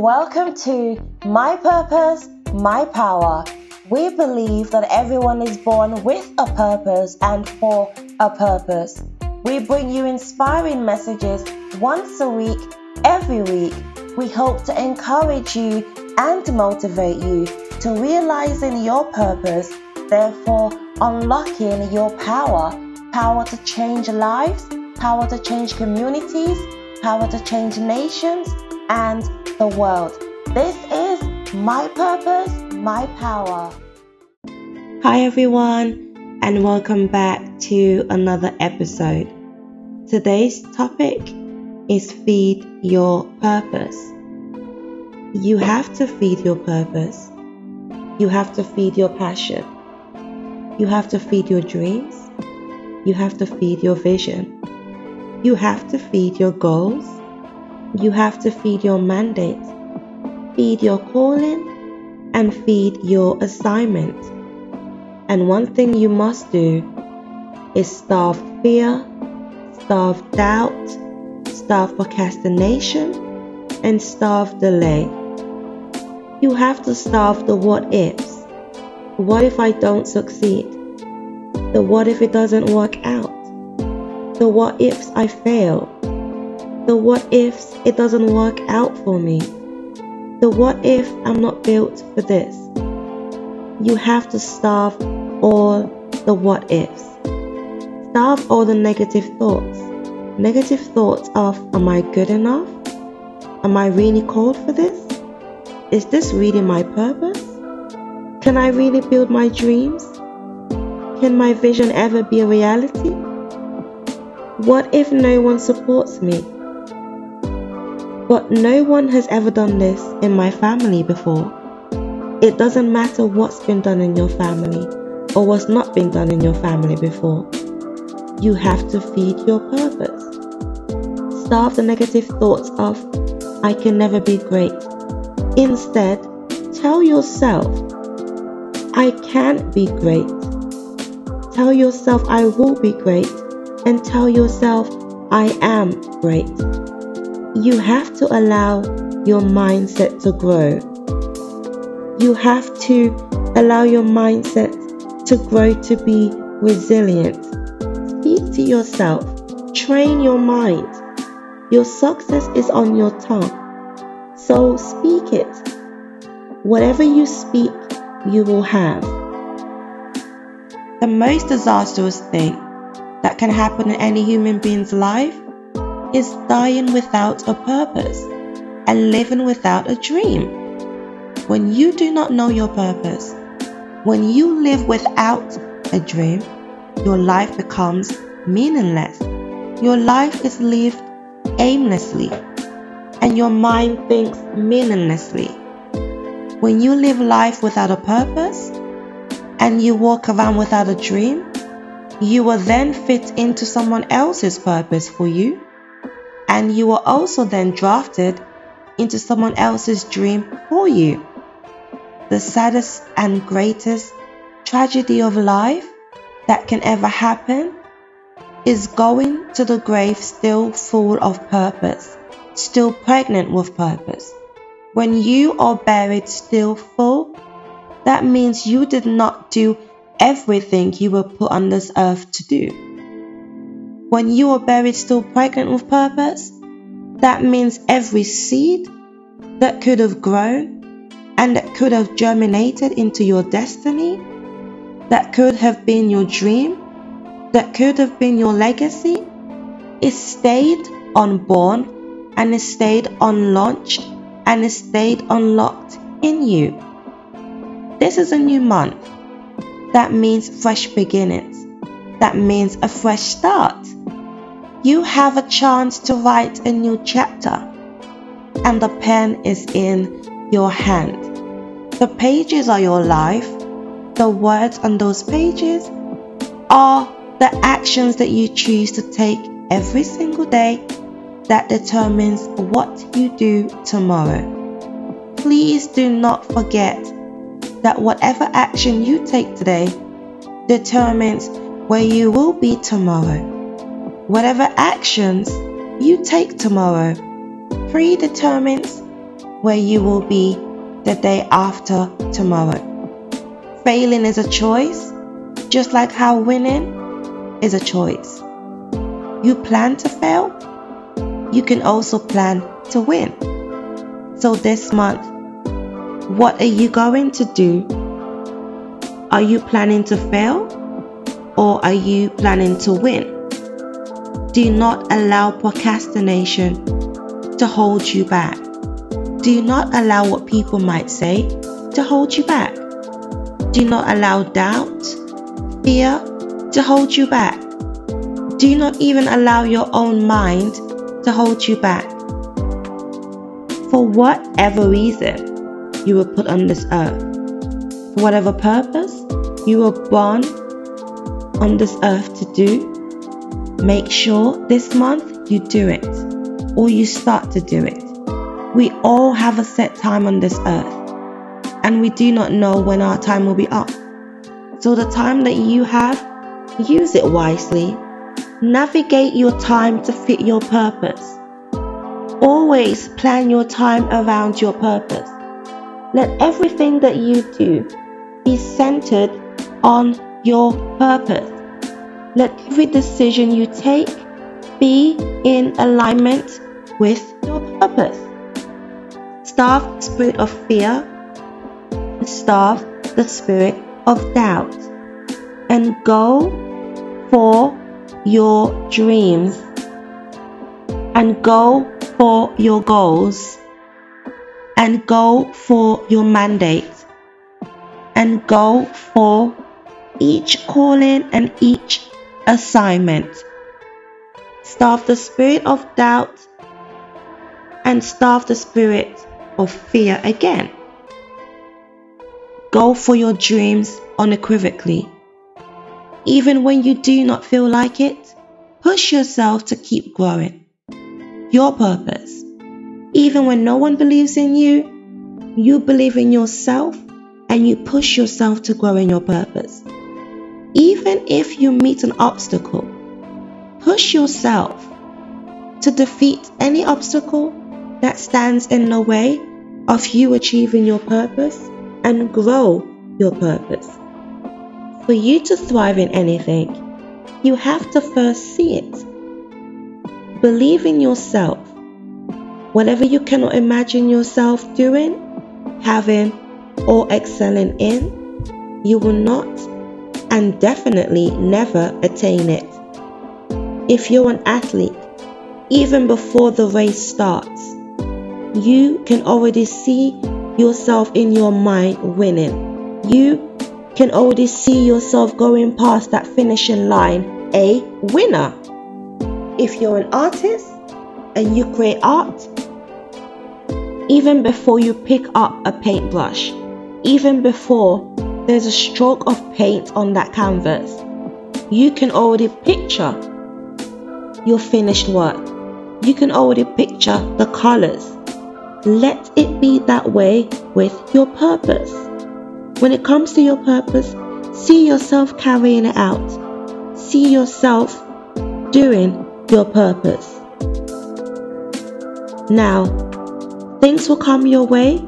Welcome to My Purpose, My Power. We believe that everyone is born with a purpose and for a purpose. We bring you inspiring messages once a week, every week. We hope to encourage you and motivate you to realizing your purpose, therefore unlocking your power. Power to change lives, power to change communities, power to change nations and the world. This is My Purpose, My Power. Hi, everyone, and welcome back to another episode. Today's topic is Feed Your Purpose. You have to feed your purpose. You have to feed your passion. You have to feed your dreams. You have to feed your vision. You have to feed your goals. You have to feed your mandate. Feed your calling and feed your assignment. And one thing you must do is starve fear, starve doubt, starve procrastination, and starve delay. You have to starve the what ifs. What if I don't succeed? The what if it doesn't work out? The what ifs I fail? The what ifs it doesn't work out for me? The what if I'm not built for this? You have to starve all the what ifs. Starve all the negative thoughts. Negative thoughts of, am I good enough? Am I really called for this? Is this really my purpose? Can I really build my dreams? Can my vision ever be a reality? What if no one supports me? But no one has ever done this in my family before. It doesn't matter what's been done in your family or what's not been done in your family before. You have to feed your purpose. Starve the negative thoughts of, I can never be great. Instead, tell yourself, I can be great. Tell yourself, I will be great. And tell yourself, I am great. You have to allow your mindset to grow. You have to allow your mindset to grow to be resilient. Speak to yourself. Train your mind. Your success is on your tongue. So speak it. Whatever you speak, you will have. The most disastrous thing that can happen in any human being's life is dying without a purpose and living without a dream. When you do not know your purpose, when you live without a dream, your life becomes meaningless. Your life is lived aimlessly, and your mind thinks meaninglessly. When you live life without a purpose and you walk around without a dream, you will then fit into someone else's purpose for you, and you are also then drafted into someone else's dream for you. The saddest and greatest tragedy of life that can ever happen is going to the grave still full of purpose, still pregnant with purpose. When you are buried still full, that means you did not do everything you were put on this earth to do. When you are buried still pregnant with purpose, that means every seed that could have grown and that could have germinated into your destiny, that could have been your dream, that could have been your legacy, is stayed unborn and is stayed unlaunched and is stayed unlocked in you. This is a new month. That means fresh beginnings. That means a fresh start. You have a chance to write a new chapter, and the pen is in your hand. The pages are your life. The words on those pages are the actions that you choose to take every single day that determines what you do tomorrow. Please do not forget that whatever action you take today determines where you will be tomorrow. Whatever actions you take tomorrow predetermines where you will be the day after tomorrow. Failing is a choice, just like how winning is a choice. You plan to fail, you can also plan to win. So this month, what are you going to do? Are you planning to fail or are you planning to win? Do not allow procrastination to hold you back. Do not allow what people might say to hold you back. Do not allow doubt, fear to hold you back. Do not even allow your own mind to hold you back. For whatever reason you were put on this earth, for whatever purpose you were born on this earth to do, make sure this month you do it or you start to do it. We all have a set time on this earth, and we do not know when our time will be up. So, the time that you have, use it wisely. Navigate your time to fit your purpose. Always plan your time around your purpose. Let everything that you do be centered on your purpose. Let every decision you take be in alignment with your purpose. Starve the spirit of fear, starve the spirit of doubt, and go for your dreams and go for your goals and go for your mandate and go for each calling and each assignment. Starve the spirit of doubt and starve the spirit of fear again. Go for your dreams unequivocally. Even when you do not feel like it, push yourself to keep growing. Your purpose. Even when no one believes in you, you believe in yourself and you push yourself to grow in your purpose. Even if you meet an obstacle, push yourself to defeat any obstacle that stands in the way of you achieving your purpose and grow your purpose. For you to thrive in anything, you have to first see it. Believe in yourself. Whatever you cannot imagine yourself doing, having, or excelling in, you will not and definitely never attain it. If you're an athlete, even before the race starts, you can already see yourself in your mind winning. You can already see yourself going past that finishing line a winner. If you're an artist and you create art, even before you pick up a paintbrush, even before there's a stroke of paint on that canvas, you can already picture your finished work. You can already picture the colors. Let it be that way with your purpose. When it comes to your purpose, see yourself carrying it out. See yourself doing your purpose. Now, things will come your way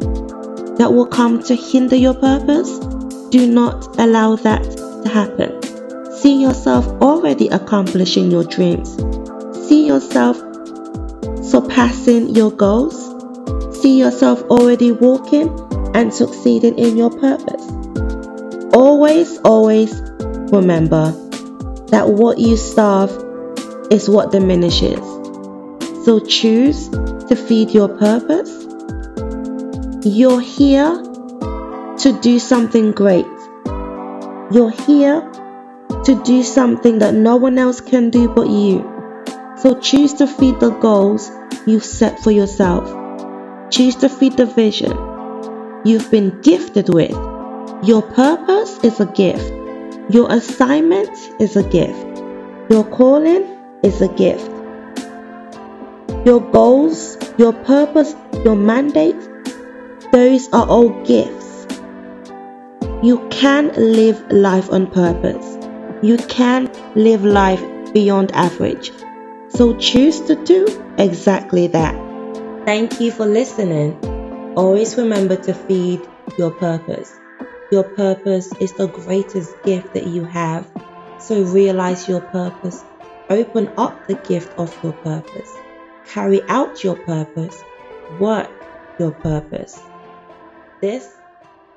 that will come to hinder your purpose do not allow that to happen. See yourself already accomplishing your dreams. See yourself surpassing your goals. See yourself already walking and succeeding in your purpose. Always, always remember that what you starve is what diminishes. So choose to feed your purpose. You're here to do something great. You're here to do something that no one else can do but you. So choose to feed the goals you've set for yourself. Choose to feed the vision you've been gifted with. Your purpose is a gift. Your assignment is a gift. Your calling is a gift. Your goals, your purpose, your mandate, those are all gifts. You can live life on purpose. You can live life beyond average. So choose to do exactly that. Thank you for listening. Always remember to feed your purpose. Your purpose is the greatest gift that you have. So realize your purpose. Open up the gift of your purpose. Carry out your purpose. Work your purpose. This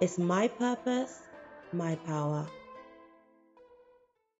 is my purpose, my power.